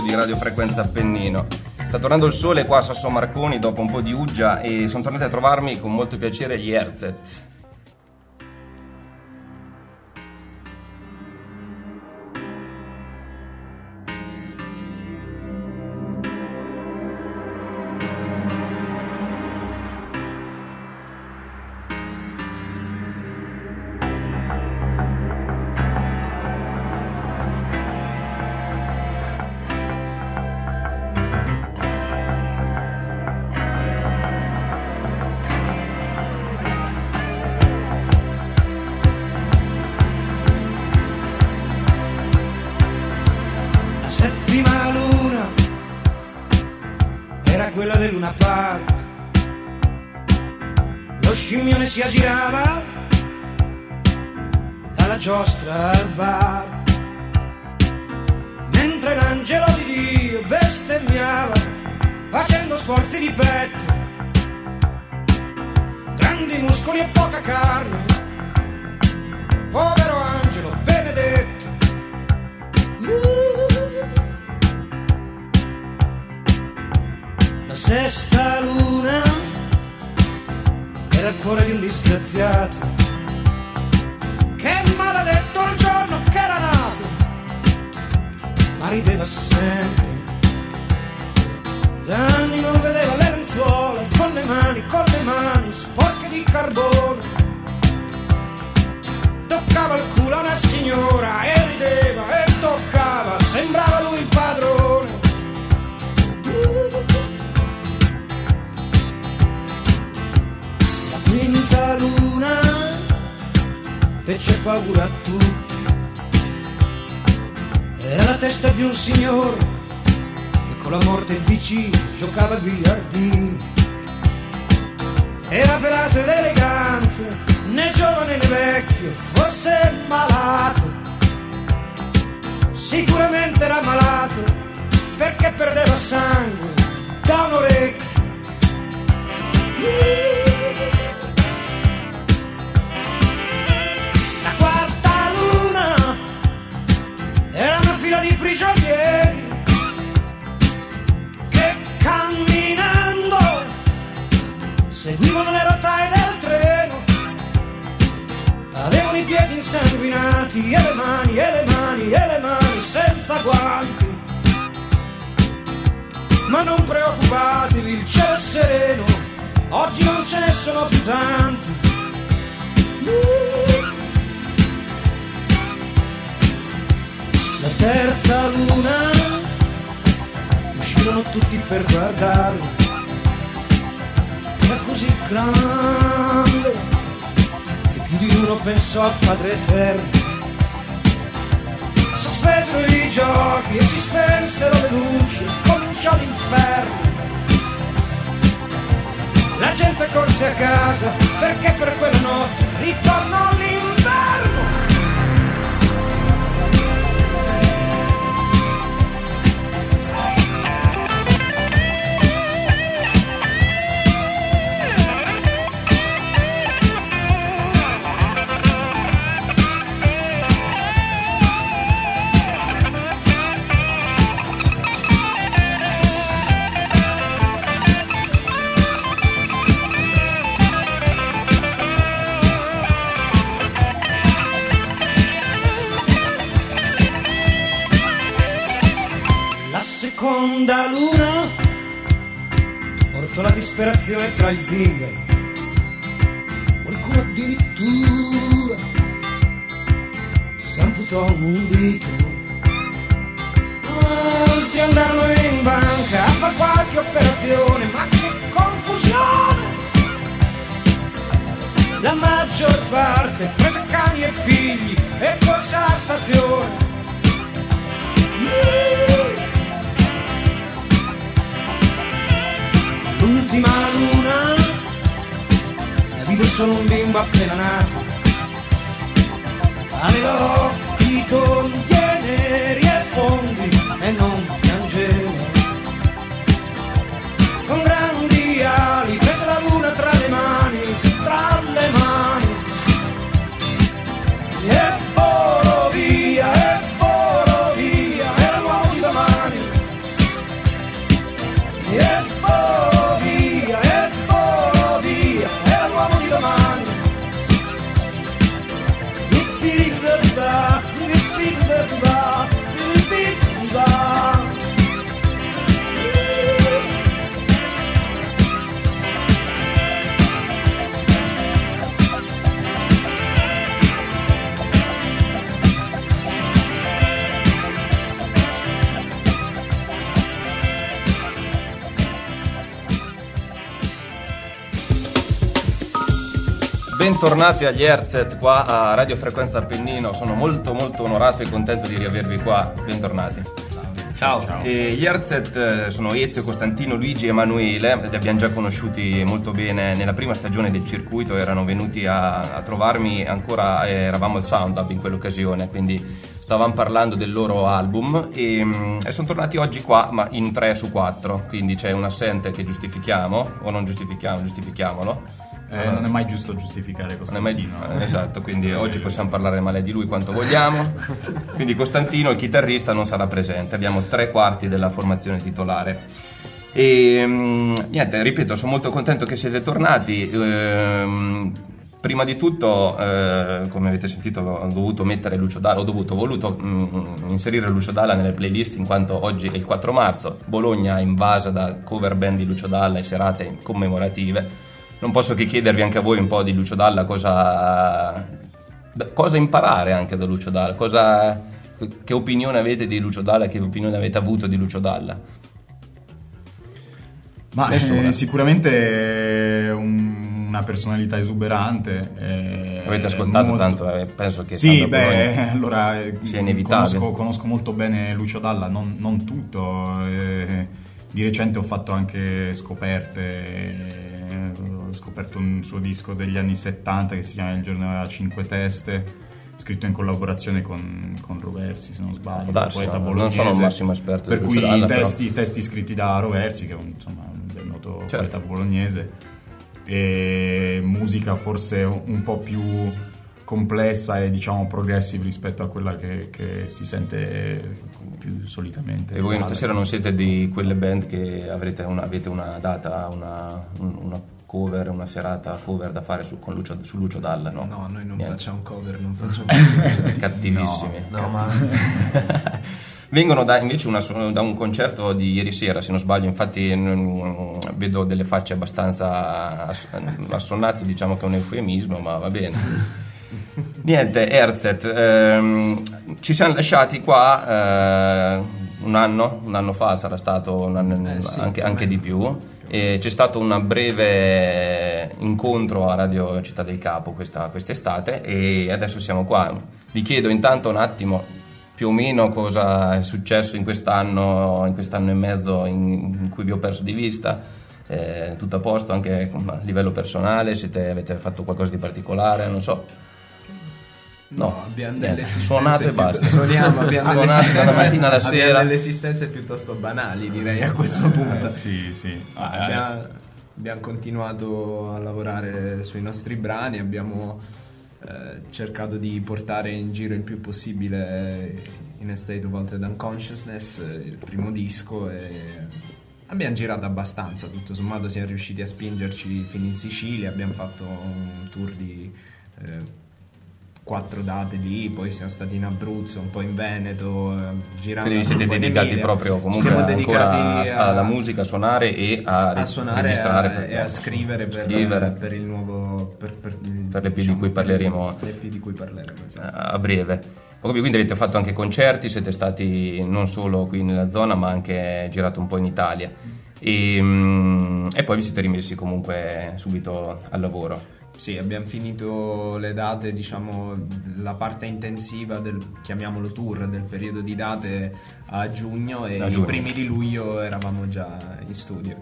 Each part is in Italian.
ascolto di Radiofrequenza Appennino. Sta tornando il sole qua a Sasso Marconi dopo un po' di uggia e sono tornati a trovarmi con molto piacere gli Erzet. povero angelo benedetto. La sesta luna era il cuore di un disgraziato. Che maledetto il giorno che era nato, ma rideva sempre. Da anni non vedeva le lenzuola con le mani, con le mani sporche di carbone nulla una signora e rideva e toccava, sembrava lui il padrone. La quinta luna fece paura a tutti. Era la testa di un signore che con la morte vicino giocava a biliardini. Era velato ed elegante, né giovane né vecchio, forse malato, sicuramente era malato, perché perdeva sangue da un orecchio. La quarta luna era una fila di prigionieri. sanguinati e le mani e le mani e le mani senza guanti. Ma non preoccupatevi, il cielo è sereno, oggi non ce ne sono più tanti. La terza luna uscirono tutti per guardarlo. È così grande nessuno pensò a Padre Eterno. Sospesero i giochi e si spensero le luci, cominciò l'inferno. La gente corse a casa perché per quella notte ritornò seconda luna. Porto la disperazione tra gli zingari qualcuno addirittura si amputò un dito. Oltre oh, andarlo in banca fa qualche operazione ma che confusione! La maggior parte prese cani e figli e corsa alla stazione. yeah. l'ultima luna. E vide solo un bimbo appena nato. Aveva occhi con teneri e fondi e non bentornati agli Herzet qua a Radio Frequenza Appennino. Sono molto molto onorato e contento di riavervi qua. Bentornati. Ciao. Ciao. E gli Herzet eh, sono Ezio, Costantino, Luigi e Emanuele, li abbiamo già conosciuti molto bene nella prima stagione del circuito, erano venuti a, a trovarmi, ancora eh, eravamo al Sound Hub in quell'occasione, quindi stavamo parlando del loro album e, mm, e sono tornati oggi qua, ma in 3 su 4, quindi c'è un assente che giustifichiamo, o non giustifichiamo, giustifichiamolo. Eh, non è mai giusto giustificare Costantino. Mai, eh, esatto, quindi oggi possiamo parlare male di lui quanto vogliamo. quindi Costantino, il chitarrista, non sarà presente. Abbiamo tre quarti della formazione titolare. E mm, niente, ripeto, sono molto contento che siete tornati. Ehm, prima di tutto, eh, come avete sentito, ho dovuto mettere Lucio Dalla, ho dovuto, ho voluto mh, inserire Lucio Dalla nelle playlist in quanto oggi è il 4 marzo, Bologna invasa da cover band di Lucio Dalla e serate commemorative non posso che chiedervi anche a voi un po' di Lucio Dalla cosa, cosa imparare anche da Lucio Dalla, cosa, che opinione avete di Lucio Dalla, che opinione avete avuto di Lucio Dalla? Ma eh, sicuramente un, una personalità esuberante. Eh, Avete ascoltato molto... tanto, eh, penso che sì, beh, allora sia inevitabile. Conosco, conosco, molto bene Lucio Dalla, non, non tutto. Eh, di recente ho fatto anche scoperte ho scoperto un suo disco degli anni 70 che si chiama Il giorno aveva cinque teste scritto in collaborazione con, con Roversi se non sbaglio darsi, poeta non sono il massimo esperto per cui i testi, testi, scritti da Roversi che è un, insomma, un noto certo. poeta bolognese e musica forse un po' più complessa e diciamo progressive rispetto a quella che, che si sente più solitamente. E voi stasera non siete di quelle band che una, avete una data, una, una, cover, una serata cover da fare su, Lucio, su Lucio Dalla, no? No, noi non Niente. facciamo cover, non facciamo Siete cattivissimi. No, no ma... Vengono da, invece una, da un concerto di ieri sera, se non sbaglio, infatti vedo delle facce abbastanza assonnate, diciamo che è un eufemismo, ma va bene. Niente, Erzet, ehm, ci siamo lasciati qua eh, un anno, un anno fa sarà stato anno, eh, sì, anche, anche di più. E c'è stato un breve incontro a Radio Città del Capo questa, quest'estate e adesso siamo qua. Vi chiedo intanto un attimo più o meno cosa è successo in quest'anno, in quest'anno e mezzo in, in cui vi ho perso di vista. Eh, tutto a posto anche a livello personale, siete, avete fatto qualcosa di particolare, non so. No, abbiamo delle esistenze suonate e basta. Suoniamo, abbiamo delle esistenze, mattina alla sera. delle esistenze piuttosto banali, direi a questo eh, punto. Eh, sì, sì. Ah, abbiamo, abbiamo, continuato a lavorare sui nostri brani, abbiamo eh, cercato di portare in giro il più possibile in A State of Altered Unconsciousness, il primo disco e abbiamo girato abbastanza, tutto sommato siamo riusciti a spingerci fino in Sicilia, abbiamo fatto un tour di eh, quattro date lì, poi siamo stati in Abruzzo, un po' in Veneto, eh, girando. Quindi siete dedicati proprio comunque dedicati a, alla musica, a suonare e a, a suonare registrare per, e a scrivere per, scrivere per, il nuovo per, per, per l'EP diciamo, di cui parleremo, di cui parleremo esatto. a breve. Quindi avete fatto anche concerti, siete stati non solo qui nella zona ma anche girato un po' in Italia e, mm, e poi vi siete rimessi comunque subito al lavoro. Sì, abbiamo finito le date, diciamo, la parte intensiva del, chiamiamolo tour, del periodo di date a giugno e i primi di luglio eravamo già in studio.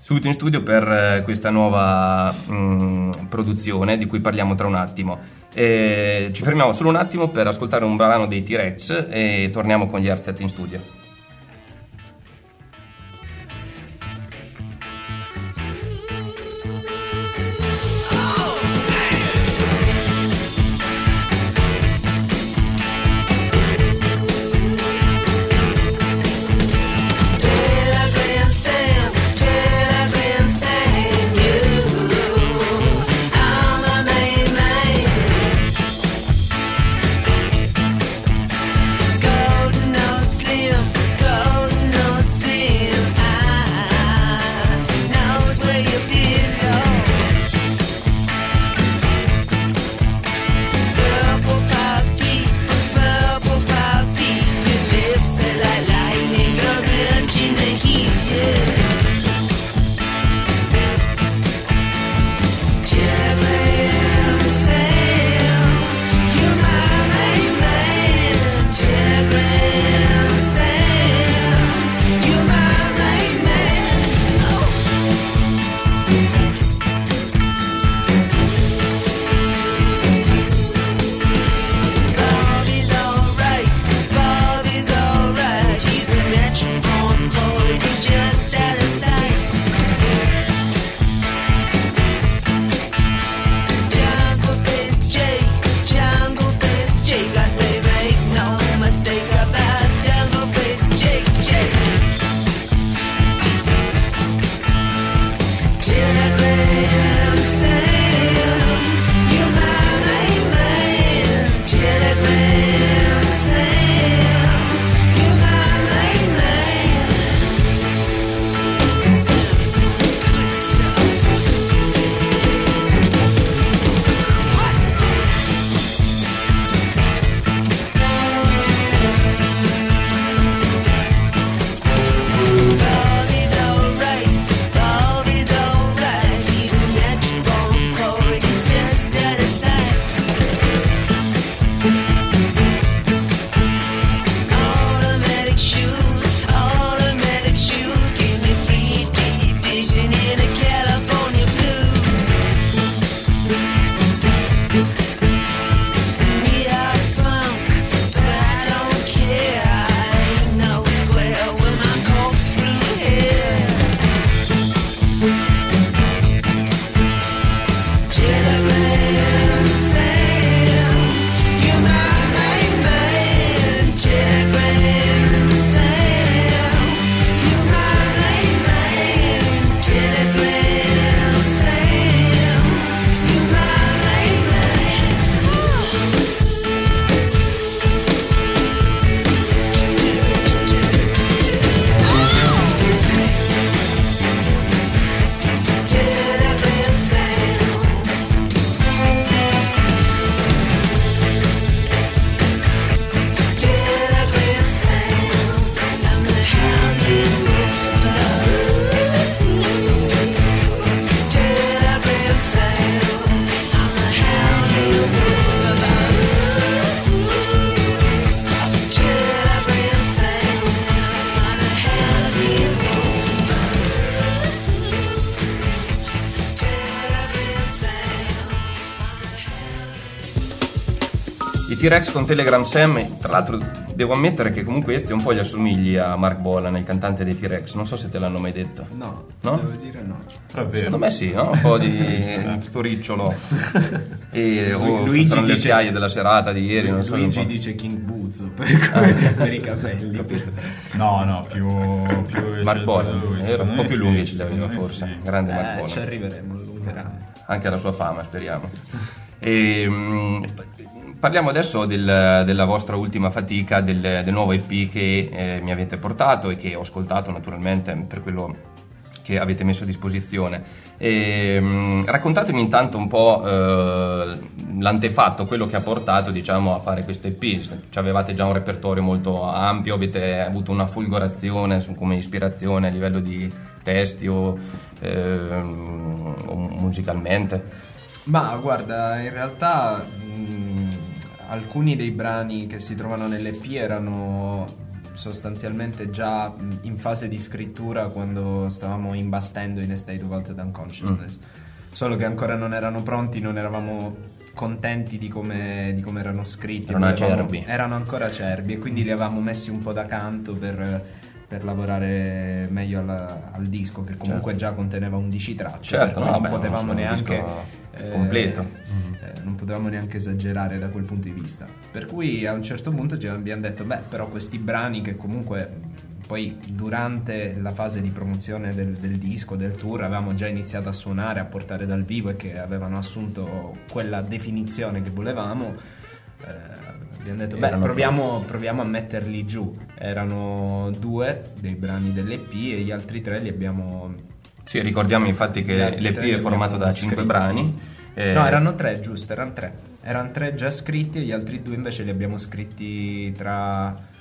Subito in studio per eh, questa nuova mh, mm, produzione di cui parliamo tra un attimo. E ci fermiamo solo un attimo per ascoltare un brano dei T-Rex e torniamo con gli Arset in studio. T-Rex con Telegram Sam, tra l'altro devo ammettere che comunque Ezio un po' gli assomigli a Mark Bolan, il cantante dei T-Rex, non so se te l'hanno mai detto. No, no? devo dire no. Però Secondo me sì, no? un po' di storicciolo. e, o Luigi dice, le occhiaie della serata di ieri, non so. Luigi dice King Buzzo per, ah. per i capelli. Capito? No, no, più... più Mark Bolan, era un po' più lunghi ci aveva forse, sì. grande eh, Mark Bolan. Ci arriveremo, allungheranno. Anche alla sua fama, speriamo. E, mh, Parliamo adesso del, della vostra ultima fatica, del, del nuovo EP che eh, mi avete portato e che ho ascoltato naturalmente per quello che avete messo a disposizione. E, mh, mm, raccontatemi intanto un po' eh, l'antefatto, quello che ha portato diciamo, a fare questo EP. Ci avevate già un repertorio molto ampio, avete avuto una folgorazione su, come ispirazione a livello di testi o, eh, o musicalmente? Ma guarda, in realtà alcuni dei brani che si trovano nell'EP erano sostanzialmente già in fase di scrittura quando stavamo imbastendo in A State of Altered Unconsciousness. Mm. Solo che ancora non erano pronti, non eravamo contenti di come, di come erano scritti. Erano acerbi. Erano ancora acerbi e quindi li avevamo messi un po' da canto per, per lavorare meglio al, al, disco che comunque certo. già conteneva 11 tracce. Certo, no, non vabbè, potevamo neanche... Eh, completo. Non potevamo neanche esagerare da quel punto di vista. Per cui a un certo punto ci abbiamo detto, beh, però questi brani che comunque poi durante la fase di promozione del, del, disco, del tour, avevamo già iniziato a suonare, a portare dal vivo e che avevano assunto quella definizione che volevamo. Eh, abbiamo detto, beh, proviamo, proviamo, a metterli giù. Erano due dei brani dell'EP e gli altri tre li abbiamo... Sì, ricordiamo infatti che l'EP è formato da cinque brani eh... No, erano tre, giusto, erano tre. Erano tre già scritti e gli altri due invece li abbiamo scritti tra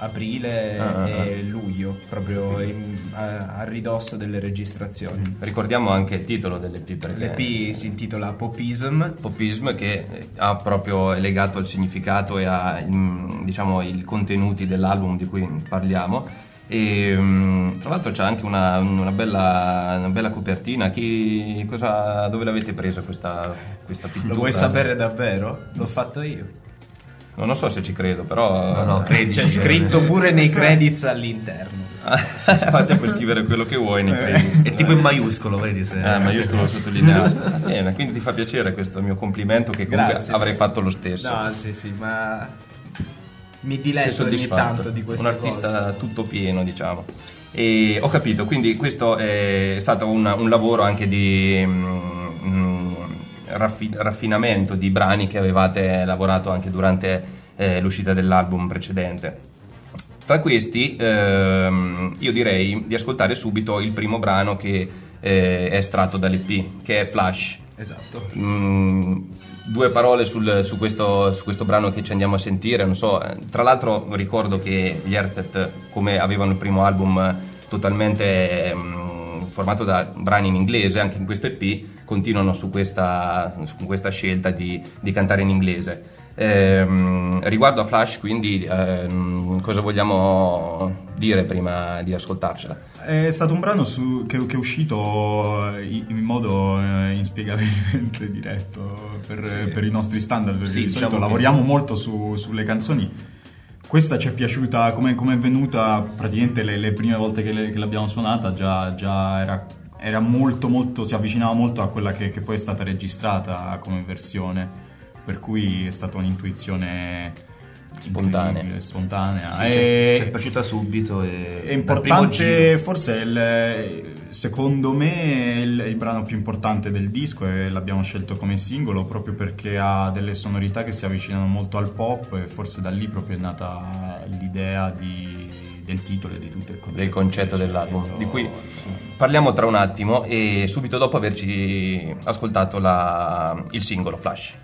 aprile ah, e ah. luglio, proprio in, a, a, ridosso delle registrazioni. Mm. Ricordiamo anche il titolo dell'EP perché l'EP si intitola Popism. Popism che ha proprio legato il significato e ha diciamo, i contenuti dell'album di cui parliamo e mm, tra l'altro c'è anche una, una, bella, una bella, copertina. Chi, cosa, dove l'avete presa questa, questa pittura? Lo vuoi sapere davvero? L'ho fatto io. Non so se ci credo, però. No, no, credi, c'è scritto pure nei credits all'interno. Infatti, puoi scrivere quello che vuoi nei credits. È tipo in maiuscolo, vedi? Se... Eh, maiuscolo sottolineato. Bene, quindi ti fa piacere questo mio complimento, che comunque Grazie. avrei fatto lo stesso. No, sì, sì, ma mi diletto ogni tanto di queste Un artista cose. tutto pieno, diciamo. E ho capito, quindi questo è stato un, un lavoro anche di mm, raffi, raffinamento di brani che avevate lavorato anche durante eh, l'uscita dell'album precedente. Tra questi ehm, io direi di ascoltare subito il primo brano che eh, è estratto dall'EP, che è Flash. Esatto. Mm, due parole sul, su, questo, su, questo, brano che ci andiamo a sentire. So, eh, tra l'altro ricordo che gli Erzet, come avevano il primo album totalmente um, formato da brani in inglese, anche in questo EP, continuano su questa, su questa scelta di, di, cantare in inglese. Ehm, riguardo a Flash, quindi, ehm, cosa vogliamo dire prima di ascoltarcela? È stato un brano su, che, che, è uscito in, in modo eh, inspiegabilmente diretto per, sì. per, i nostri standard, perché sì, di solito diciamo lavoriamo che... molto su, sulle canzoni. Questa ci è piaciuta, come, come è venuta praticamente le, le prime volte che, le, che, l'abbiamo suonata, già, già era, era, molto, molto, si avvicinava molto a quella che, che poi è stata registrata come versione, per cui è stata un'intuizione spontanea. spontanea. Sì, e... Ci è piaciuta subito. E... È importante, forse il, secondo me è il, il, brano più importante del disco e l'abbiamo scelto come singolo proprio perché ha delle sonorità che si avvicinano molto al pop e forse da lì proprio è nata l'idea di, del titolo e di tutto il concetto. Del concetto dell'album, di cui parliamo tra un attimo e subito dopo averci ascoltato la, il singolo Flash.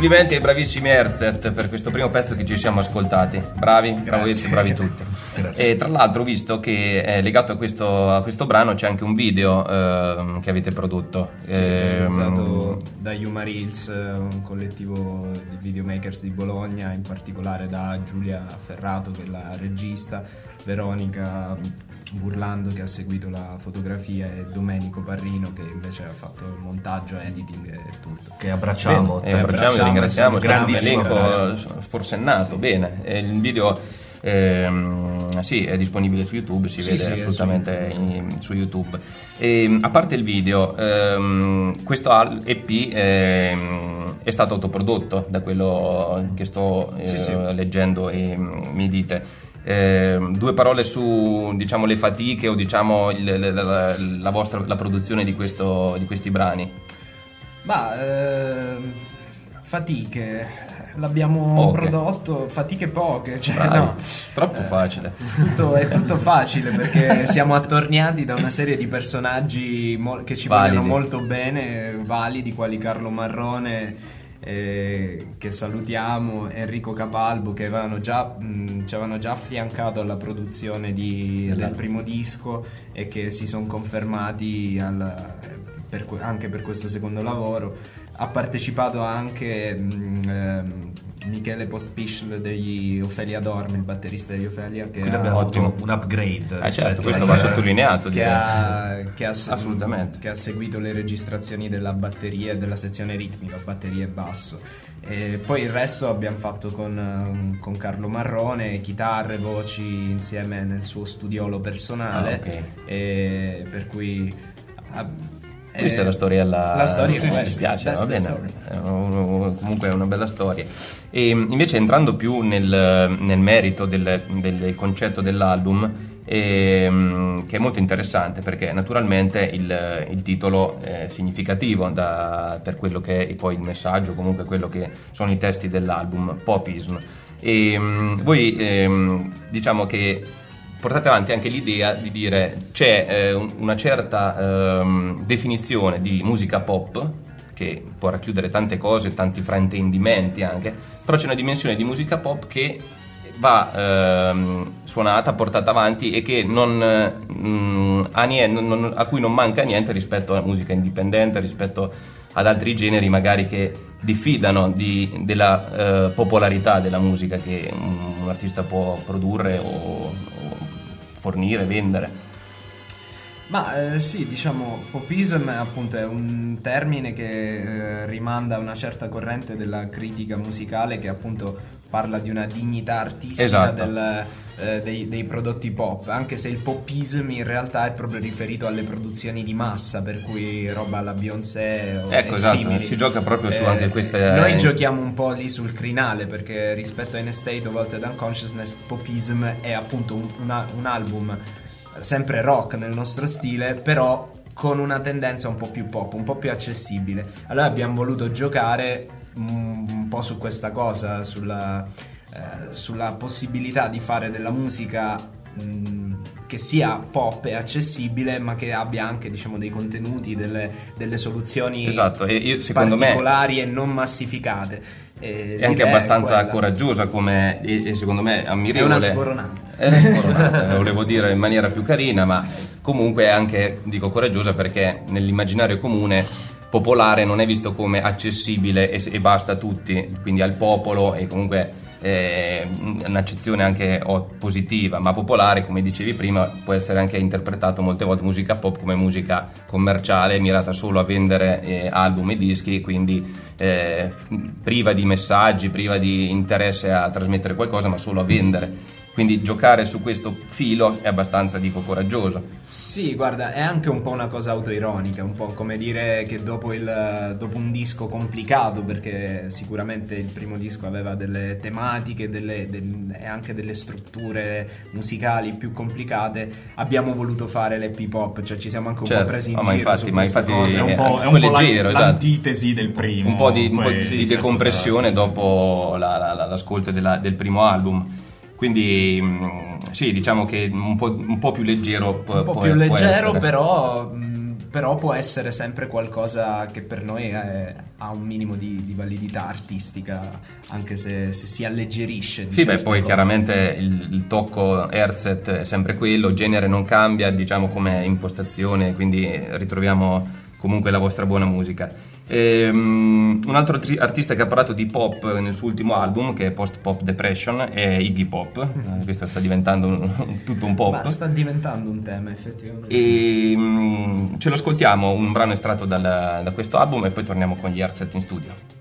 Complimenti ai bravissimi Herzet per questo primo pezzo che ci siamo ascoltati. Bravi, bravi, bravi tutti. Grazie. E tra l'altro ho visto che eh, legato a questo, a questo, brano c'è anche un video eh, che avete prodotto. Sì, eh, realizzato da Yuma Reels, un collettivo di videomakers di Bologna, in particolare da Giulia Ferrato che è la regista, Veronica Burlando che ha seguito la fotografia e Domenico Parrino che invece ha fatto il montaggio, editing e tutto. Che abbracciamo. Bene, e abbracciamo e ringraziamo, grandissimo elenco sforsennato, sì. bene. E il video ehm, sì, è disponibile su YouTube, si sì, vede sì, assolutamente in, su YouTube. E, a parte il video, ehm, questo EP ehm, è stato autoprodotto da quello che sto eh, leggendo e mi dite. Eh, due parole su diciamo, le fatiche o diciamo, il, la, la, vostra, la produzione di, questo, di, questi brani. Ma eh, fatiche l'abbiamo poche. prodotto, fatiche poche, cioè, no. troppo facile. Tutto, è tutto facile perché siamo attorniati da una serie di personaggi mo- che ci validi. vogliono molto bene, validi, quali Carlo Marrone eh, che salutiamo, Enrico Capalbo che avevano già, mh, ci avevano già affiancato alla produzione di, del primo disco e che si sono confermati al, per, anche per questo secondo lavoro. Ha partecipato anche mh, ehm, Michele Pospischl degli Ophelia Dorm, il batterista di Ophelia. Che Quindi abbiamo avuto un upgrade. Eh certo, questo va sottolineato. Che ha, che, ha, Assolutamente. che ha seguito le registrazioni della batteria e della sezione ritmica, batteria e basso. E poi il resto abbiamo fatto con, con, Carlo Marrone, chitarre, voci insieme nel suo studiolo personale. Ah, okay. per cui questa è la storiella. La storia che ci piace, va bene. È un, comunque è una bella storia. E invece entrando più nel, nel merito del, del, concetto dell'album, eh, che è molto interessante perché naturalmente il, il titolo è significativo da, per quello che è poi il messaggio, comunque quello che sono i testi dell'album, Popism. E voi ehm, diciamo che portate avanti anche l'idea di dire c'è eh, una certa eh, definizione di musica pop che può racchiudere tante cose, tanti fraintendimenti anche, però c'è una dimensione di musica pop che va ehm, suonata, portata avanti e che non, mm, a, niente, non, a, cui non manca niente rispetto alla musica indipendente, rispetto ad altri generi magari che diffidano di, della eh, popolarità della musica che un, un artista può produrre o, fornire, vendere. Ma eh, sì, diciamo, popism appunto è un termine che eh, rimanda a una certa corrente della critica musicale che appunto parla di una dignità artistica esatto. del, eh, dei, dei, prodotti pop, anche se il popism in realtà è proprio riferito alle produzioni di massa, per cui roba alla Beyoncé o Ecco, esatto, simili. si gioca proprio su anche eh, queste... Noi giochiamo un po' lì sul crinale, perché rispetto a In a State of Altered Unconsciousness, popism è appunto un, una, un album sempre rock nel nostro stile, però con una tendenza un po' più pop, un po' più accessibile. Allora abbiamo voluto giocare un po' su questa cosa, sulla, eh, sulla possibilità di fare della musica che sia pop e accessibile ma che abbia anche diciamo, dei contenuti, delle, delle soluzioni esatto. io, particolari me... e non massificate. E è anche abbastanza coraggiosa come e, e, secondo me ammirevole. È una sporonata è una sporonata volevo dire in maniera più carina ma comunque è anche dico coraggiosa perché nell'immaginario comune popolare non è visto come accessibile e, e basta a tutti quindi al popolo e comunque eh, un'accezione anche positiva, ma popolare, come dicevi prima, può essere anche interpretato molte volte musica pop come musica commerciale, mirata solo a vendere eh, album e dischi, quindi eh, priva di messaggi, priva di interesse a trasmettere qualcosa, ma solo a vendere. Quindi giocare su questo filo è abbastanza, dico, coraggioso. Sì, guarda, è anche un po' una cosa autoironica, un po' come dire che dopo, il, dopo un disco complicato, perché sicuramente il primo disco aveva delle tematiche delle, de, e anche delle strutture musicali più complicate, abbiamo voluto fare l'ep hop, cioè ci siamo anche un certo. po' presi in oh, ma giro infatti, ma infatti è un po', è un po leggero, esatto. l'antitesi del primo. Un po' di, un po di decompressione dopo la, la, l'ascolto della, del primo album. Quindi mm, sì, diciamo che un po', un po più leggero. Un po' più leggero, però mh, mm, però può essere sempre qualcosa che per noi è, ha un minimo di, di, validità artistica, anche se, se si alleggerisce. Sì, beh, poi cose. chiaramente il, il tocco Herzet è sempre quello, genere non cambia, diciamo come impostazione, quindi ritroviamo comunque la vostra buona musica. E, um, un altro tri- artista che ha parlato di pop nel suo ultimo album, che è Post Pop Depression, è Iggy Pop. Mm. questo sta diventando un, tutto un pop. Ma sta diventando un tema, effettivamente. E um, ce lo ascoltiamo, un brano estratto dal, da questo album, e poi torniamo con gli Arset in studio.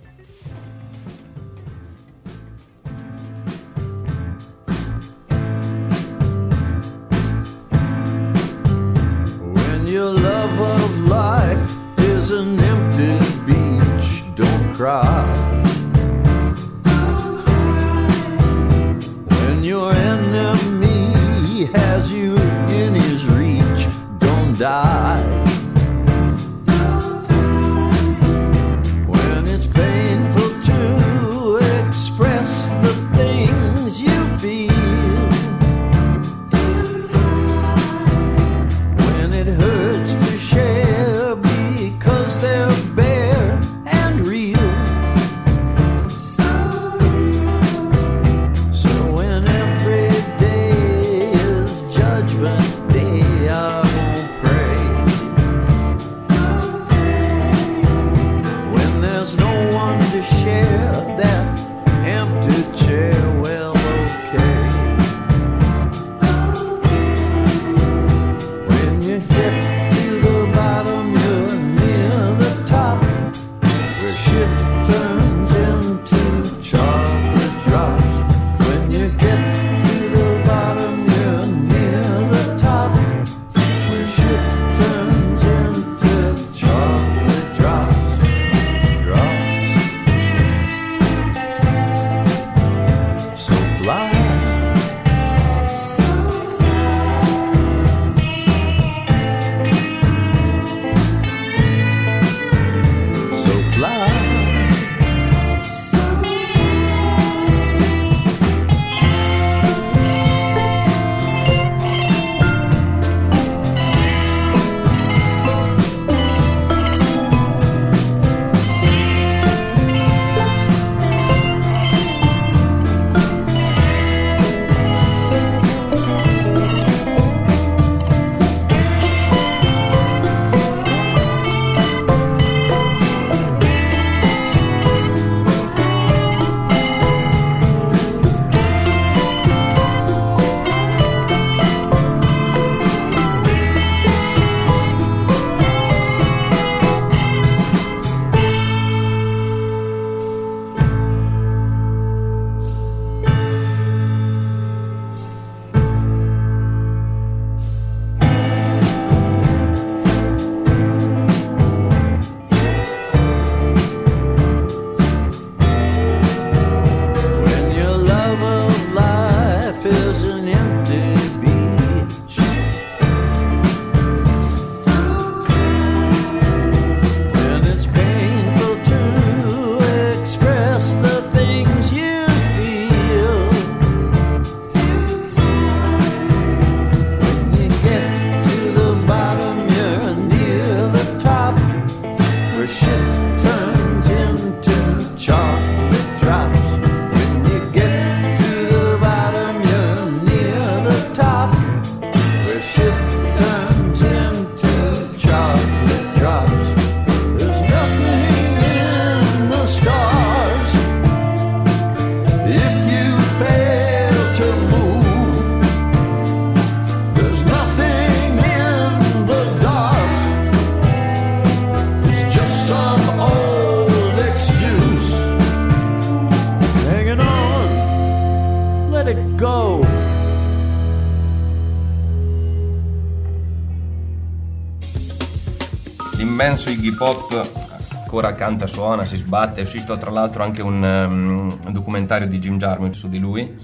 Pop ancora canta, suona, si sbatte. È uscito tra l'altro anche un, um, un documentario di Jim Jarmusch su di lui.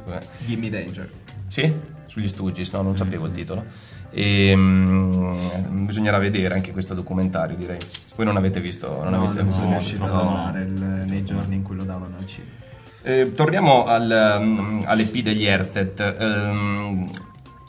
Gimme Danger. Sì, sugli Stooges, no, non sapevo il titolo. E um, bisognerà vedere anche questo documentario, direi. Voi non avete visto, non no, avete non sono riuscito a lavorare nei giorni in cui lo davano al cinema. Eh, torniamo al, um, all'EP degli Erzet. Um,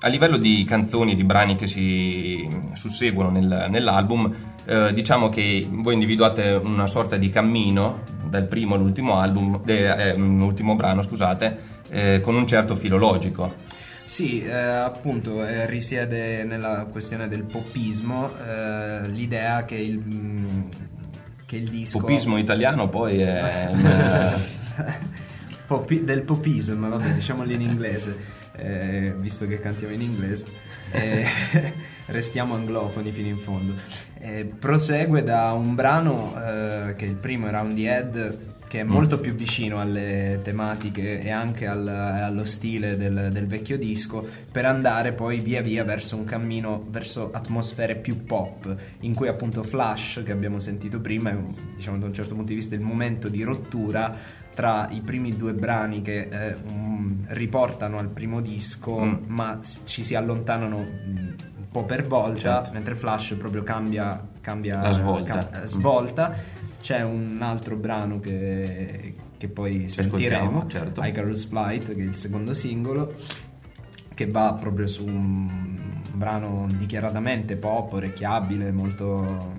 a livello di canzoni, di brani che si susseguono nel, nell'album, eh, diciamo che voi individuate una sorta di cammino dal primo all'ultimo album, de, eh, ultimo brano, scusate, eh, con un certo filo logico. Sì, eh, appunto eh, risiede nella questione del popismo eh, l'idea che il, mm, che il disco... Popismo italiano poi è... Popi- del popismo, vabbè, diciamolo in inglese, eh, visto che cantiamo in inglese. Eh, restiamo anglofoni fino in fondo. Eh, prosegue da un brano eh, che il primo On the Head che è mm. molto più vicino alle tematiche e anche al, allo stile del, del, vecchio disco, per andare poi via via verso un cammino verso atmosfere più pop, in cui appunto Flash, che abbiamo sentito prima, è diciamo da un certo punto di vista il momento di rottura tra i primi due brani che eh, um, riportano al primo disco, mm. ma ci si allontanano un po' per volta, certo. mentre Flash proprio cambia, cambia la svolta. Ca- svolta c'è un altro brano che, che poi sentiremo, certo. Icarus Flight, che è il secondo singolo, che va proprio su un brano dichiaratamente pop, orecchiabile, molto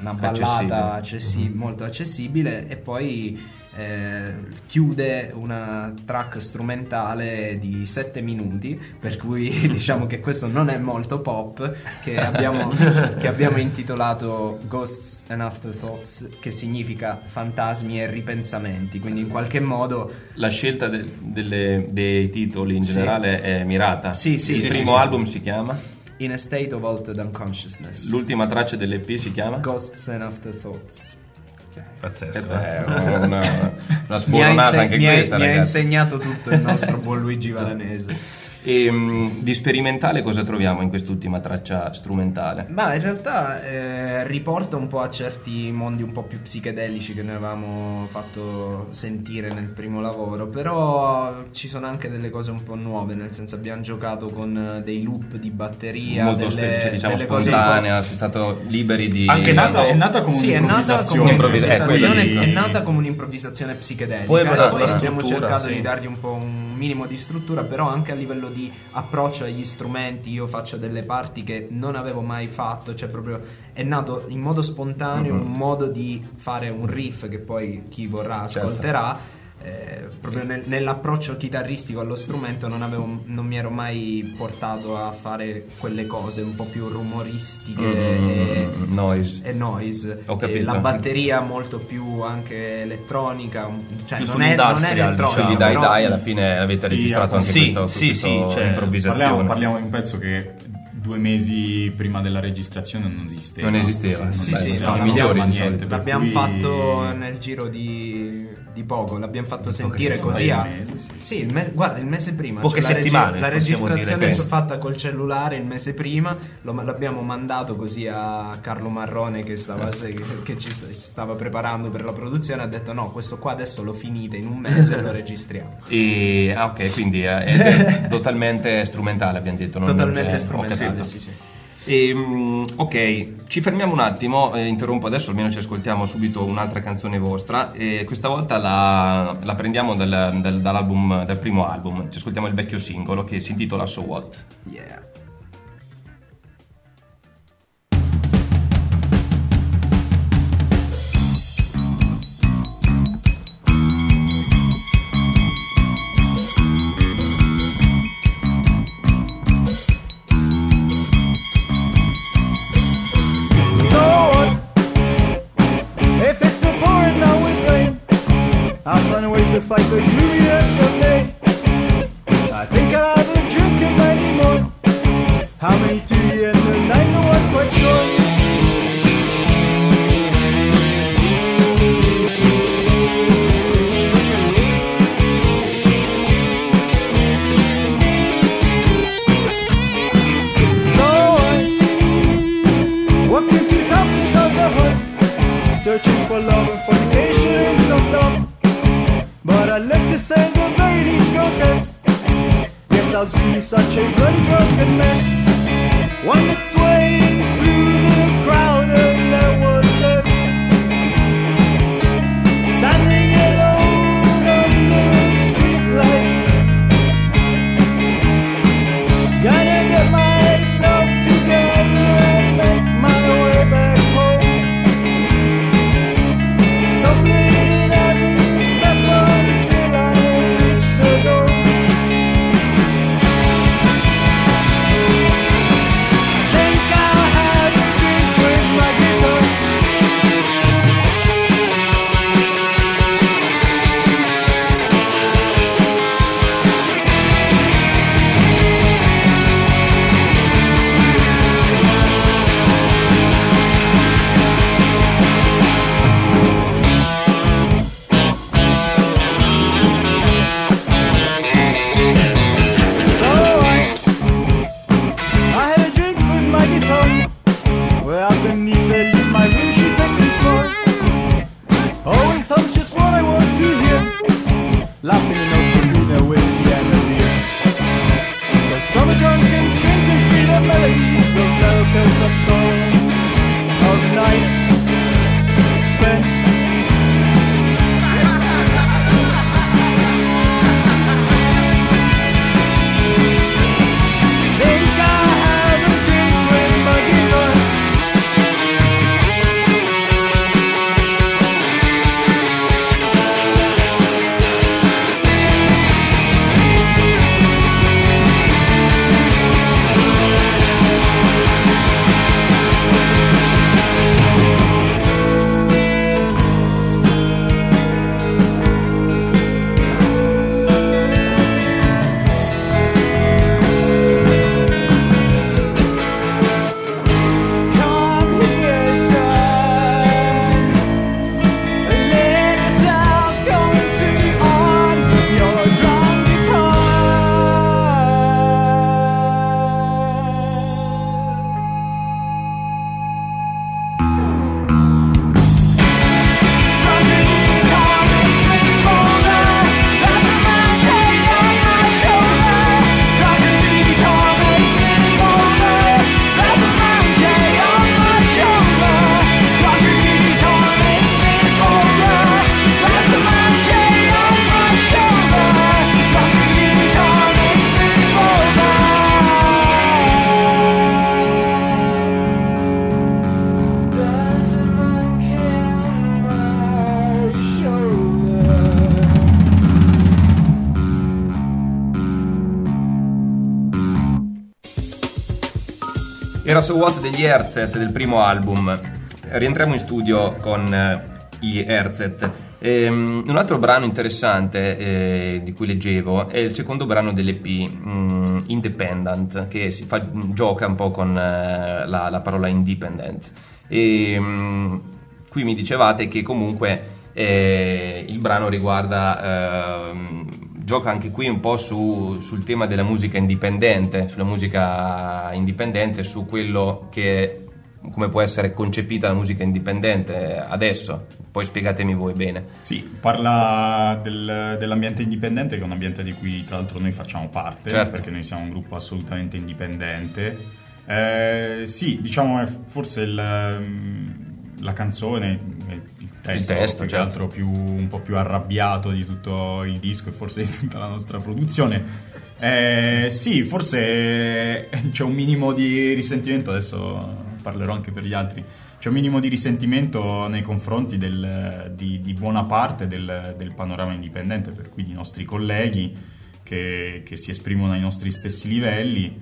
una ballata accessibile. Accessi- mm-hmm. molto accessibile e poi eh, chiude una track strumentale di 7 minuti, per cui diciamo che questo non è molto pop, che abbiamo, che abbiamo intitolato Ghosts and Afterthoughts, che significa fantasmi e ripensamenti, quindi in qualche modo... La scelta de- delle, dei titoli in sì. generale è mirata. Sì, sì. Il primo album si chiama? In a State of Altered Unconsciousness. L'ultima traccia dell'EP si chiama? Ghosts and Afterthoughts. Pazzesco. Questa è una, una sboronata anche mi questa, mi ha insegnato tutto il nostro buon Luigi Valanese. E um, di sperimentale cosa troviamo in quest'ultima traccia strumentale? Ma in realtà eh, riporta un po' a certi mondi un po' più psichedelici che noi avevamo fatto sentire nel primo lavoro, però ci sono anche delle cose un po' nuove, nel senso abbiamo giocato con dei loop di batteria, molto delle, cioè, diciamo spontanea, si è stato liberi di anche nata, è nata come sì, un'improvvisazione, è nata come un'improvvisazione, di... è nata come un'improvvisazione psicedelica. Poi, poi abbiamo cercato sì. di dargli un po' un minimo di struttura, però anche a livello di approccio agli strumenti io faccio delle parti che non avevo mai fatto, cioè proprio è nato in modo spontaneo mm-hmm. un modo di fare un riff che poi chi vorrà certo. ascolterà. Certo eh, proprio nel, nell'approccio chitarristico allo strumento non, avevo, non, mi ero mai portato a fare quelle cose un po' più rumoristiche mm, e, noise. e noise. Ho capito. E la batteria molto più anche elettronica, cioè non è, non è elettronica. Quindi dai dai alla fine avete sì, registrato anche sì, questo, sì, questo sì, cioè, improvvisazione. Parliamo, parliamo di un pezzo che due mesi prima della registrazione non esisteva. Non esisteva. Sì, sì, sì, sono i migliori niente. L'abbiamo cui... fatto nel giro di di poco, l'abbiamo fatto sentire così a... Mese, sì. sì il mese, guarda, il mese prima. Poche cioè settimane. La, regi- la registrazione è fatta col cellulare il mese prima, lo, l'abbiamo mandato così a Carlo Marrone che, stava, che ci stava preparando per la produzione, ha detto no, questo qua adesso lo finite in un mese e lo registriamo. E, ah ok, quindi è, è totalmente strumentale abbiamo detto. Non totalmente è, strumentale, sì sì. E, um, ok, ci fermiamo un attimo, eh, interrompo adesso, almeno ci ascoltiamo subito un'altra canzone vostra. E questa volta la, la prendiamo dal, dal, dal primo album, ci ascoltiamo il vecchio singolo che si intitola So What. Yeah. Era So What degli Herzet del primo album. Rientriamo in studio con eh, i Herzet. Ehm, un altro brano interessante eh, di cui leggevo è il secondo brano dell'EP, um, Independent, che fa, gioca un po' con eh, la, la, parola independent. E, um, qui mi dicevate che comunque eh, il brano riguarda ehm, gioca anche qui un po' su, sul tema della musica indipendente, sulla musica indipendente, su quello che come può essere concepita la musica indipendente adesso. Poi spiegatemi voi bene. Sì, parla del, dell'ambiente indipendente, che è un ambiente di cui tra l'altro noi facciamo parte, certo. perché noi siamo un gruppo assolutamente indipendente. Eh, sì, diciamo è forse il, la canzone, testo, il testo più certo. altro più, un po' più arrabbiato di tutto il disco e forse di tutta la nostra produzione. Eh, sì, forse c'è un minimo di risentimento, adesso parlerò anche per gli altri, c'è un minimo di risentimento nei confronti del, di, di, buona parte del, del, panorama indipendente, per cui di nostri colleghi che, che si esprimono ai nostri stessi livelli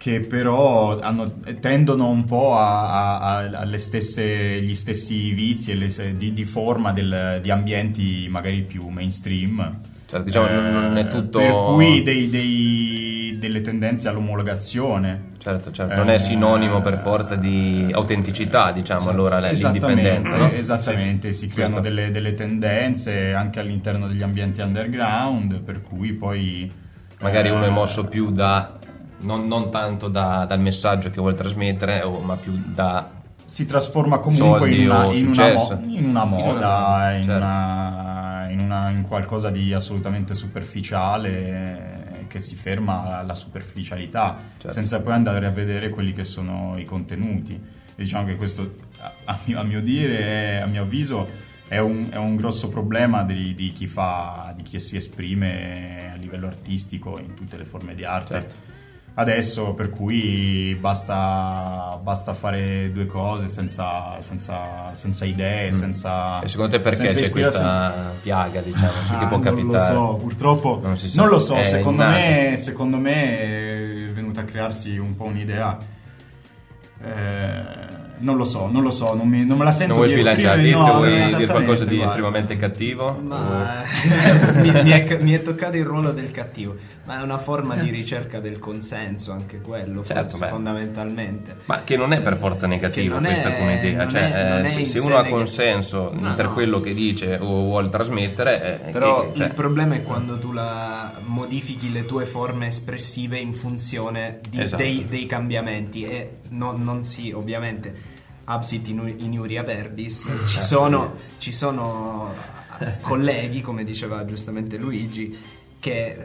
che però hanno, tendono un po' a, a, alle stesse, gli stessi vizi le, di, di, forma del, di ambienti magari più mainstream. Cioè, diciamo, eh, non è tutto... Per cui dei, dei, delle tendenze all'omologazione. Certo, certo. non è sinonimo per forza di autenticità, diciamo, sì, allora l'indipendenza. No? Esattamente, sì. si creano delle, delle, tendenze anche all'interno degli ambienti underground, per cui poi... Magari eh, uno è mosso più da non, non tanto da, dal messaggio che vuole trasmettere, o, ma più da si trasforma comunque in una, in, una mo- in una, moda, in, una, certo. una, in, qualcosa di assolutamente superficiale che si ferma alla superficialità certo. senza poi andare a vedere quelli che sono i contenuti. E diciamo che questo, a mio, a mio dire, a mio avviso, è un, è un grosso problema di, di, chi fa, di chi si esprime a livello artistico in tutte le forme di arte. Certo adesso, per cui basta, basta fare due cose senza, senza, senza idee, mm. senza... E secondo te perché c'è questa piaga, diciamo, ah, che può capitare? Non lo so, purtroppo non, non lo so, secondo me, secondo me è venuta a crearsi un po' un'idea... Eh, non lo so, non lo so, non, mi, non me la sento non vuoi sbilanciare, no, vuoi dire qualcosa di guarda. estremamente cattivo? Ma mi, mi, è, mi, è, toccato il ruolo del cattivo, ma è una forma di ricerca del consenso anche quello, certo, forse, fondamentalmente. Ma che non è per forza negativa questa come idea, cioè, è, eh, se uno ha consenso no, per no. quello che dice o vuole trasmettere... Eh, Però che, cioè... il problema è quando tu la modifichi le tue forme espressive in funzione di, esatto. dei, dei, cambiamenti e no, non si ovviamente absit in, iuria verbis, ci certo. sono, ci sono colleghi, come diceva giustamente Luigi, che eh,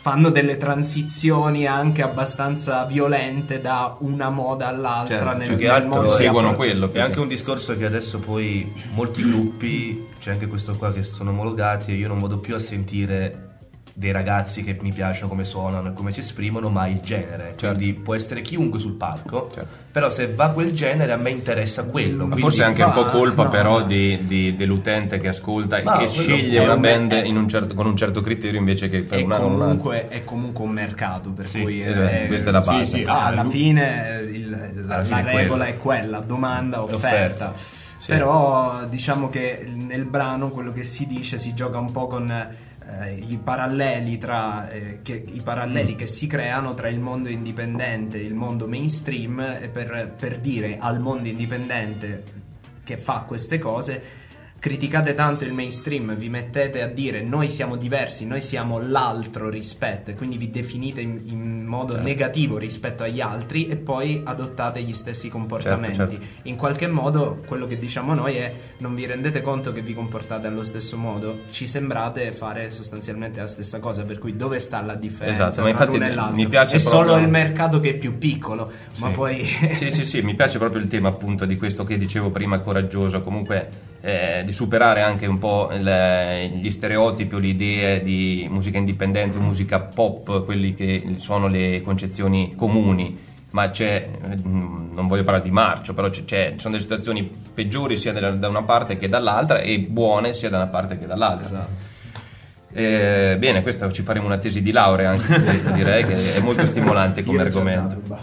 fanno delle transizioni anche abbastanza violente da una moda all'altra certo, nel, più che altro seguono quello è anche un discorso che adesso poi molti gruppi c'è anche questo qua che sono omologati e io non vado più a sentire dei ragazzi che mi piacciono come suonano e come si esprimono, ma il genere. Certo. Quindi può essere chiunque sul palco, certo. però se va quel genere a me interessa quello. Ma forse è anche un po' colpa no, però no. Di, di, dell'utente che ascolta e che sceglie una band un certo, con un certo criterio invece che per una comunque, È comunque un mercato, per sì, cui esatto, è, questa è la base. Sì, sì. Ah, alla fine, il, la, la regola è quella, domanda, offerta. offerta. Sì. Però diciamo che nel brano quello che si dice si gioca un po' con eh, i paralleli, tra, eh, che, i paralleli mm. che si creano tra il mondo indipendente e il mondo mainstream per, per dire al mondo indipendente che fa queste cose criticate tanto il mainstream, vi mettete a dire noi siamo diversi, noi siamo l'altro rispetto e quindi vi definite in, in modo certo. negativo rispetto agli altri e poi adottate gli stessi comportamenti. Certo, certo. In qualche modo quello che diciamo noi è non vi rendete conto che vi comportate allo stesso modo, ci sembrate fare sostanzialmente la stessa cosa, per cui dove sta la differenza? Esatto, ma infatti mi piace è proprio... solo il mercato che è più piccolo, sì. ma poi... sì, sì, sì, mi piace proprio il tema appunto di questo che dicevo prima, coraggioso, comunque eh, di superare anche un po' le, gli stereotipi o le idee di musica indipendente, musica pop, quelli che sono le concezioni comuni. Ma c'è, mm, non voglio parlare di marcio, però ci sono delle situazioni peggiori sia da una parte che dall'altra e buone sia da una parte che dall'altra. Esatto. Eh, bene, questa ci faremo una tesi di laurea anche questo, direi che è molto stimolante come argomento. Dato,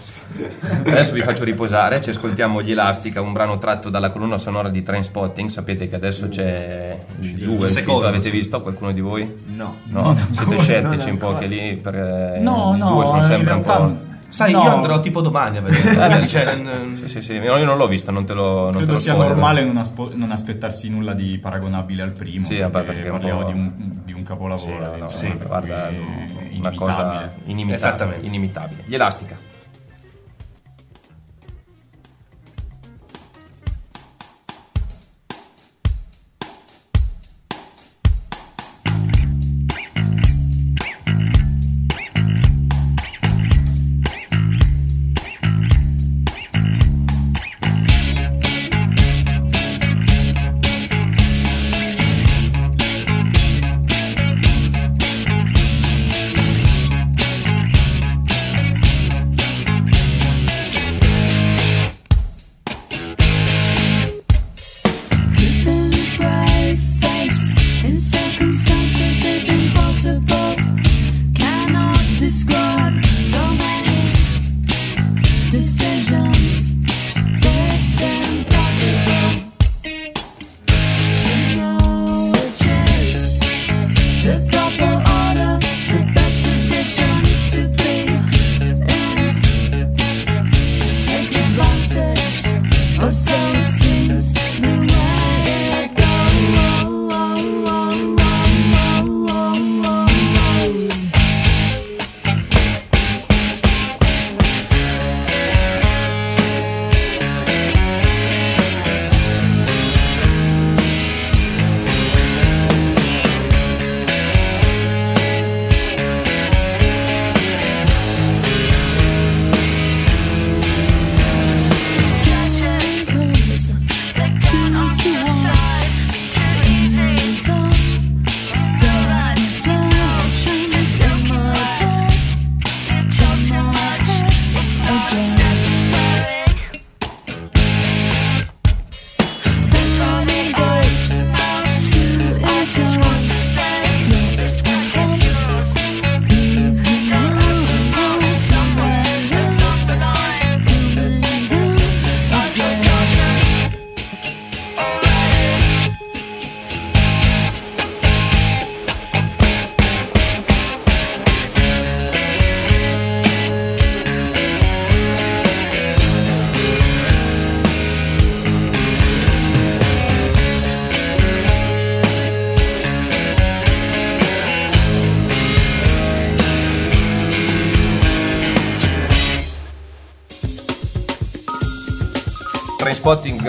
adesso vi faccio riposare, ci ascoltiamo gli Elastica, un brano tratto dalla colonna sonora di Train Spotting. Sapete che adesso uh, c'è il 2, secondo, avete visto qualcuno di voi? No, no, no siete scettici un po' che lì per eh, no, il 2 no, sono sempre un po' Sai, no. io andrò tipo domani a vedere. cioè, sì, sì, sì, io non l'ho visto, non te lo non Credo te lo sia normale non, aspo- non, aspettarsi nulla di paragonabile al primo. Sì, vabbè, perché parliamo di un, di un capolavoro. Sì, no, sì, guarda, una cosa inimitabile. inimitabile. Gli Elastica.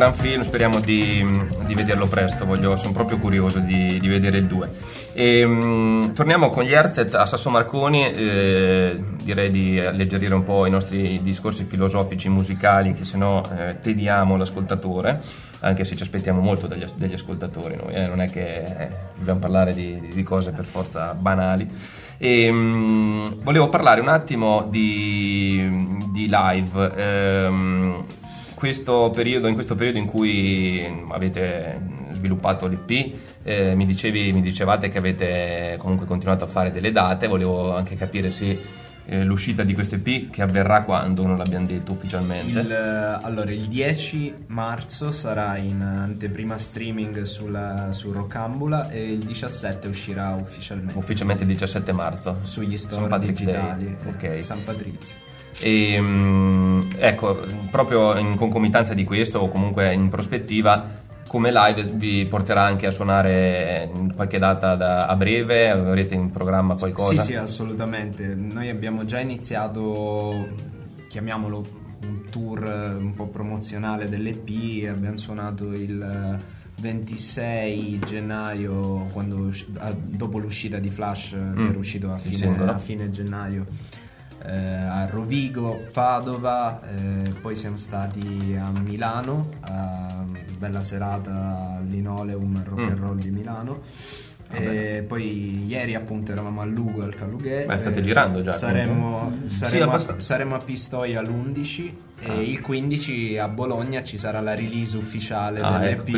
Gran film, speriamo di, di vederlo presto, voglio, sono proprio curioso di, di vedere il 2. E, um, torniamo con gli Erzet a Sasso Marconi, eh, direi di alleggerire un po' i nostri discorsi filosofici, musicali, che se no eh, tediamo l'ascoltatore, anche se ci aspettiamo molto dagli, dagli ascoltatori, noi, eh, non è che eh, dobbiamo parlare di, di, cose per forza banali. E, um, volevo parlare un attimo di, di live. Um, questo periodo, in questo periodo in cui avete sviluppato l'EP, eh, mi, dicevi, mi dicevate che avete comunque continuato a fare delle date, volevo anche capire se eh, l'uscita di questo EP che avverrà quando, non l'abbiamo detto ufficialmente. Il, allora, il 10 marzo sarà in anteprima streaming sulla, su Rockambula e il 17 uscirà ufficialmente. Ufficialmente il 17 marzo. Sugli store digitali. Day. Ok. San Patrizio. E, mm, ecco, proprio in concomitanza di questo o comunque in prospettiva, come live vi porterà anche a suonare in qualche data da, a breve? Avrete in programma qualcosa? Sì, sì, assolutamente. Noi abbiamo già iniziato, chiamiamolo un tour un po' promozionale dell'EP, abbiamo suonato il 26 gennaio, quando, dopo l'uscita di Flash, mm. che era uscito a fine, a fine gennaio eh, a Rovigo, Padova, eh, poi siamo stati a Milano, a bella serata al Linoleum Rock and mm. Roll di Milano. E poi ieri appunto eravamo a Lugo al Calughe. Ma state girando già? Saremo, saremo, sì, a, saremo, a, Pistoia l'11 E ah. il 15 a Bologna ci sarà la release ufficiale ah, ecco,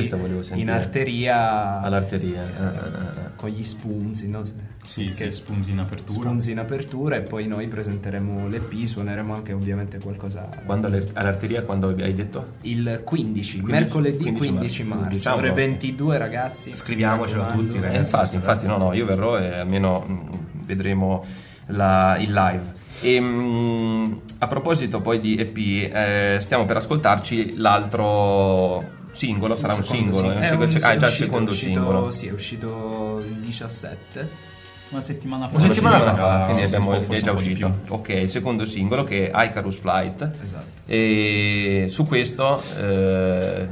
in arteria. All'arteria. Eh, eh, eh, con gli spunzi, no? Sì, che sì, spunzi in apertura. Spunzi in apertura e poi noi presenteremo l'EP, suoneremo anche ovviamente qualcosa. Quando all'arteria, quando hai detto? Il 15, 15 mercoledì 15, 15 marzo. marzo. Diciamo, ore 22 ragazzi. Scriviamocelo tutti ragazzi. infatti, infatti no, no, io verrò e almeno mm, vedremo la, il live. E, ehm, mh, a proposito poi di EP, eh, stiamo per ascoltarci l'altro singolo, sarà un singolo, sì. è, un, ah, è già il secondo uscito, singolo. Sì, è uscito il 17. Una settimana fa. Una settimana, fa, fa, quindi abbiamo, è già uscito. Ok, il secondo singolo che è Icarus Flight. Esatto. E su questo eh,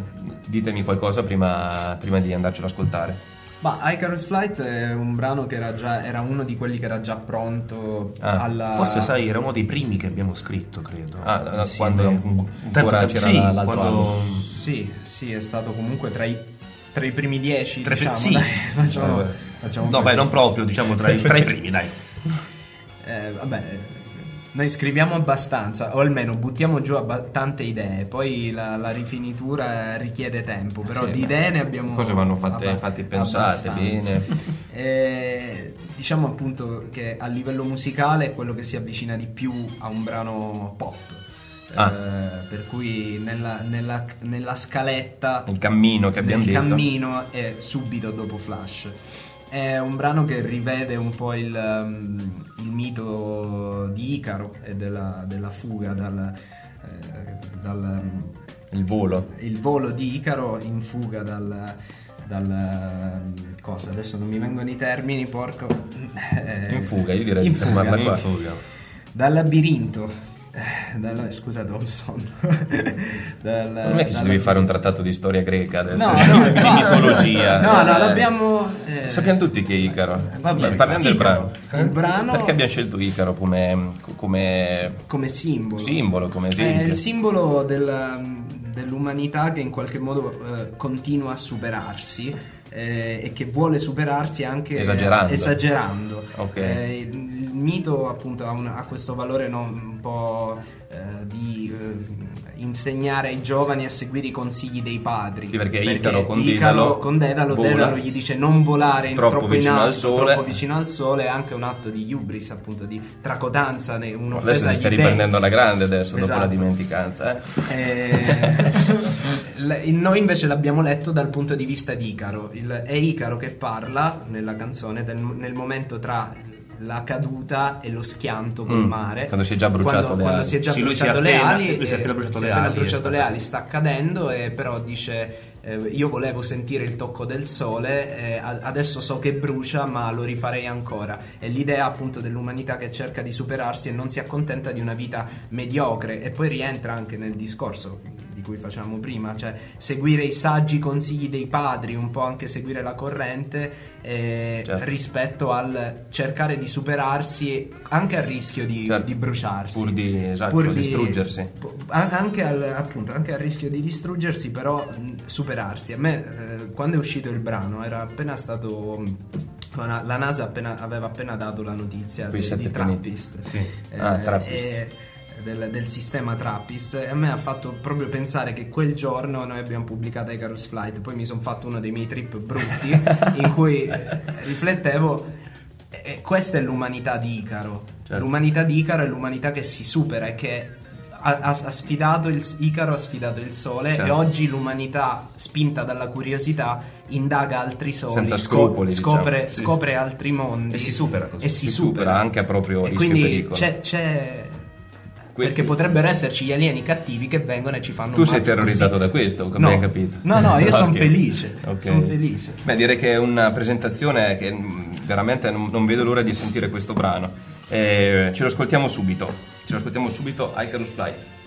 ditemi qualcosa prima, prima di andarcelo ad ascoltare. Ma Icarus Flight è un brano che era, già, era uno di quelli che era già pronto ah, alla... Forse sai, era uno dei primi che abbiamo scritto, credo. Ah, quando ancora c'era sì, l'altro quando... Sì, sì, è stato comunque tra i, tra i primi dieci, tra diciamo, sì. dai, facciamo, facciamo No, beh, non proprio, diciamo tra i, tra i primi, dai. Eh, vabbè noi scriviamo abbastanza, o almeno buttiamo giù abba- tante idee, poi la, la, rifinitura richiede tempo, però sì, di idee ne abbiamo... Cose vanno fatte, abba- infatti pensate abbastanza. bene. e, diciamo appunto che a livello musicale è quello che si avvicina di più a un brano pop. Ah. Eh, per cui nella, nella, nella, scaletta il cammino che abbiamo il detto il cammino è subito dopo Flash è un brano che rivede un po' il, um, il mito di Icaro e della, della fuga dal, eh, dal um, il volo. Il volo di Icaro in fuga dal, dal um, cosa? Adesso non mi vengono i termini porco. In fuga io direi in fuga, in fuga. dal labirinto dal, scusate, ho un sonno. dal, non è che ci devi fare un trattato di storia greca adesso, no, no, di no, mitologia. No, no, l'abbiamo. Eh, Sappiamo tutti che è Icaro. Vabbè, parliamo del brano. Il brano. Perché abbiamo scelto Icaro come. come, come simbolo? Simbolo, come esempio. È il simbolo del, dell'umanità che in qualche modo eh, continua a superarsi eh, e che vuole superarsi anche esagerando. esagerando. Okay. Eh, il, il, mito appunto ha, un, ha questo valore no, un po' eh, di eh, insegnare ai giovani a seguire i consigli dei padri. Sì, perché, perché Icaro con Dedalo, con Dedalo, Dedalo gli dice non volare troppo, troppo vicino alto, al sole. troppo vicino al sole, è anche un atto di hubris, appunto di tracotanza, un'offesa Adesso ti stai riprendendo alla grande adesso, esatto. dopo la esatto. dimenticanza. Eh? Eh, noi invece l'abbiamo letto dal punto di vista di Icaro. Il, è Icaro che parla nella canzone del, nel momento tra la caduta e lo schianto col mm, mare. Quando si è già bruciato quando, le quando ali. si è già sì, bruciato le appena, ali. Lui si è appena bruciato, le, le ali, bruciato le ali. sta cadendo, e però dice eh, io volevo sentire il tocco del sole, eh, adesso so che brucia, ma lo rifarei ancora. È l'idea appunto dell'umanità che cerca di superarsi e non si accontenta di una vita mediocre. E poi rientra anche nel discorso di cui facciamo prima, cioè seguire i saggi consigli dei padri, un po' anche seguire la corrente eh, certo. rispetto al cercare di superarsi anche a rischio di, certo. di bruciarsi. Pur di, esatto, pur di distruggersi. Anche al, appunto, anche a rischio di distruggersi, però superarsi. A me eh, quando è uscito il brano era appena stato la NASA appena, aveva appena dato la notizia de, di Trappist. Sì. Eh, ah, Trappist. E, del, del, sistema Trappist e a me ha fatto proprio pensare che quel giorno noi abbiamo pubblicato Icarus Flight poi mi sono fatto uno dei miei trip brutti in cui eh, riflettevo e questa è l'umanità di Icaro certo. l'umanità di Icaro è l'umanità che si supera e che ha, ha, sfidato il, Icaro ha sfidato il sole certo. e oggi l'umanità spinta dalla curiosità indaga altri soli senza scrupoli scopre, diciamo. scopre altri mondi e si supera così e si, si supera. supera anche a proprio e quindi c'è, c'è quelli... Perché potrebbero esserci gli alieni cattivi che vengono e ci fanno Tu sei terrorizzato così. da questo, come no. hai capito? No, no, io sono felice. Okay. Sono felice. Beh, direi che è una presentazione che mm, veramente non, non vedo l'ora di sentire questo brano. Eh, ce lo ascoltiamo subito. Ce lo ascoltiamo subito, Icarus Flight.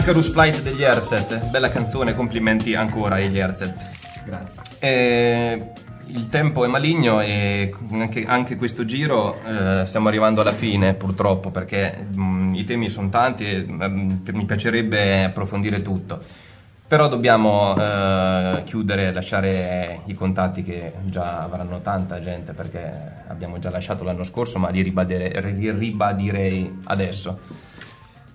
Icarus Flight degli Airset, bella canzone, complimenti ancora agli Airset. Grazie. Eh, il tempo è maligno e anche, anche questo giro eh, stiamo arrivando alla fine purtroppo perché mh, mm, i temi sono tanti e mh, mm, mi piacerebbe approfondire tutto. Però dobbiamo eh, chiudere, lasciare i contatti che già avranno tanta gente perché abbiamo già lasciato l'anno scorso, ma li, ribadire, li ribadirei adesso.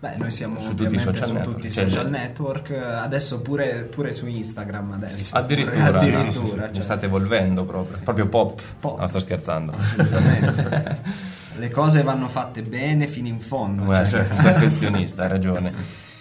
Beh, noi siamo su tutti i social, su network. Tutti i social network, adesso pure, pure, su Instagram adesso. Addirittura, pure, addirittura no, cioè. state evolvendo proprio, proprio pop. pop. No, sto scherzando. Assolutamente. Le cose vanno fatte bene fino in fondo. Beh, cioè. perfezionista, hai ragione.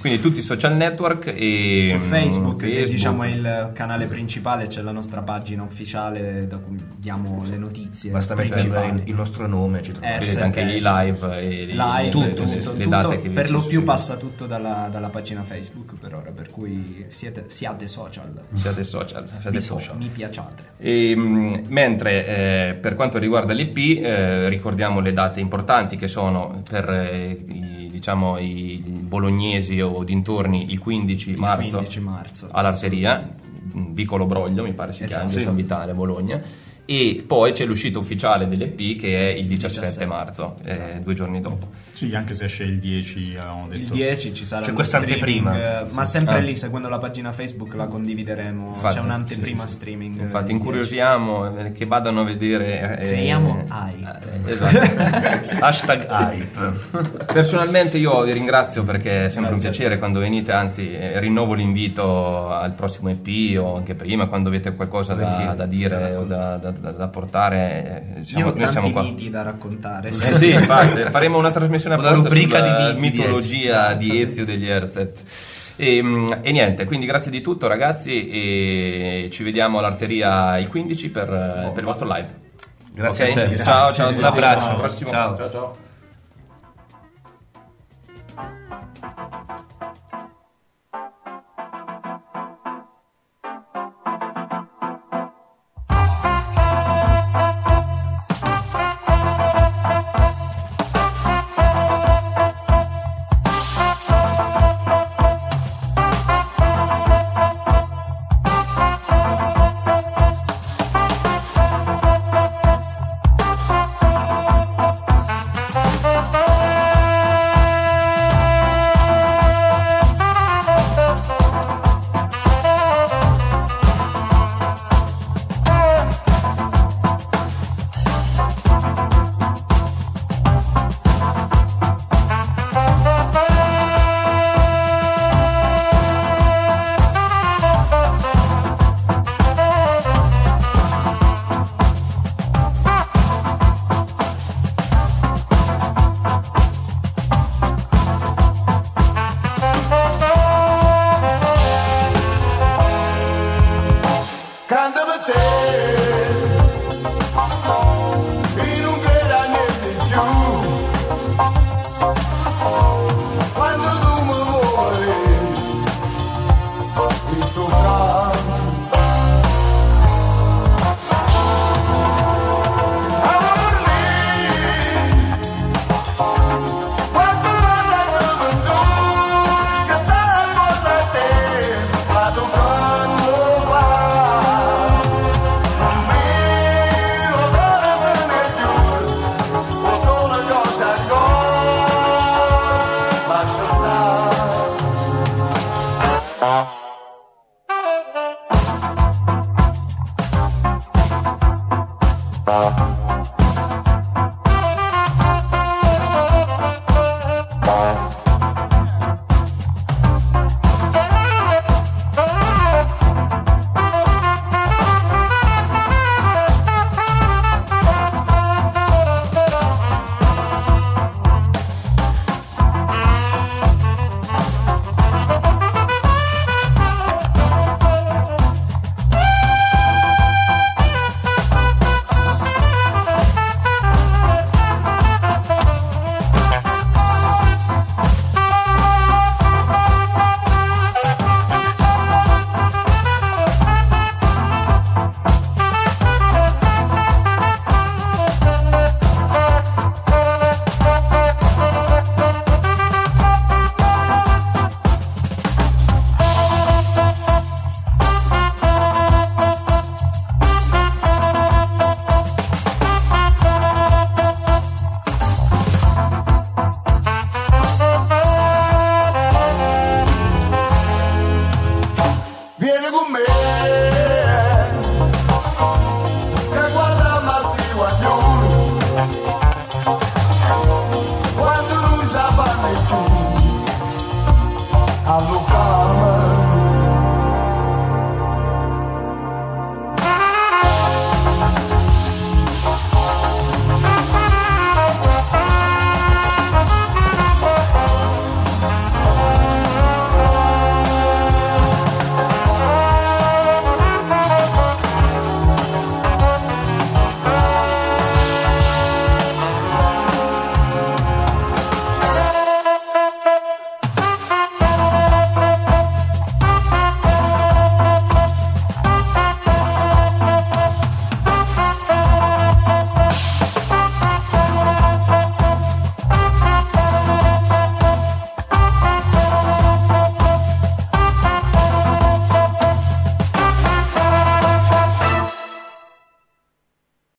Quindi tutti i social network e su Facebook, Facebook. che diciamo è il canale principale, c'è la nostra pagina ufficiale da cui diamo le notizie. Basta mettere il nostro nome, ci trovate anche i live e live, tutto, le, tutto, le, le date tutto, Per lo più passa tutto dalla, dalla, pagina Facebook per ora, per cui siete, siate social. Siate social, siate social. Mi piacete. E, mentre eh, per quanto riguarda l'EP, eh, ricordiamo le date importanti che sono per eh, i diciamo, i bolognesi o dintorni il 15 il marzo, 15 marzo all'Arteria, Vicolo Broglio mi pare si esatto, chiami, sì. San Vitale, Bologna e poi c'è l'uscita ufficiale dell'EP che è il 17, 17. marzo, eh, esatto. eh, due giorni dopo. Sì, anche se esce il 10, avevamo detto. Il 10 ci sarà C'è questa anteprima. Eh, sì. Ma sempre ah. lì, seguendo la pagina Facebook, la condivideremo. Infatti, C'è un'anteprima sì, streaming. Infatti, incuriosiamo eh, che vadano a vedere. Eh, Creiamo hype. Eh, esatto. Hashtag hype. Personalmente, io vi ringrazio perché è sempre Grazie un piacere quando venite. Anzi, rinnovo l'invito al prossimo EP o anche prima, quando avete qualcosa da, da dire o da, da da, da portare. Eh, siamo, Io ho tanti miti da raccontare. Eh sì, infatti, faremo una trasmissione apposta una rubrica di miti, mitologia di, di Ezio degli Erzet. E, mm, e, niente, quindi grazie di tutto ragazzi e ci vediamo all'arteria i 15 per, oh. per il vostro live. Grazie okay? a te. Ciao, ciao, un abbraccio. Ciao, ciao. ciao.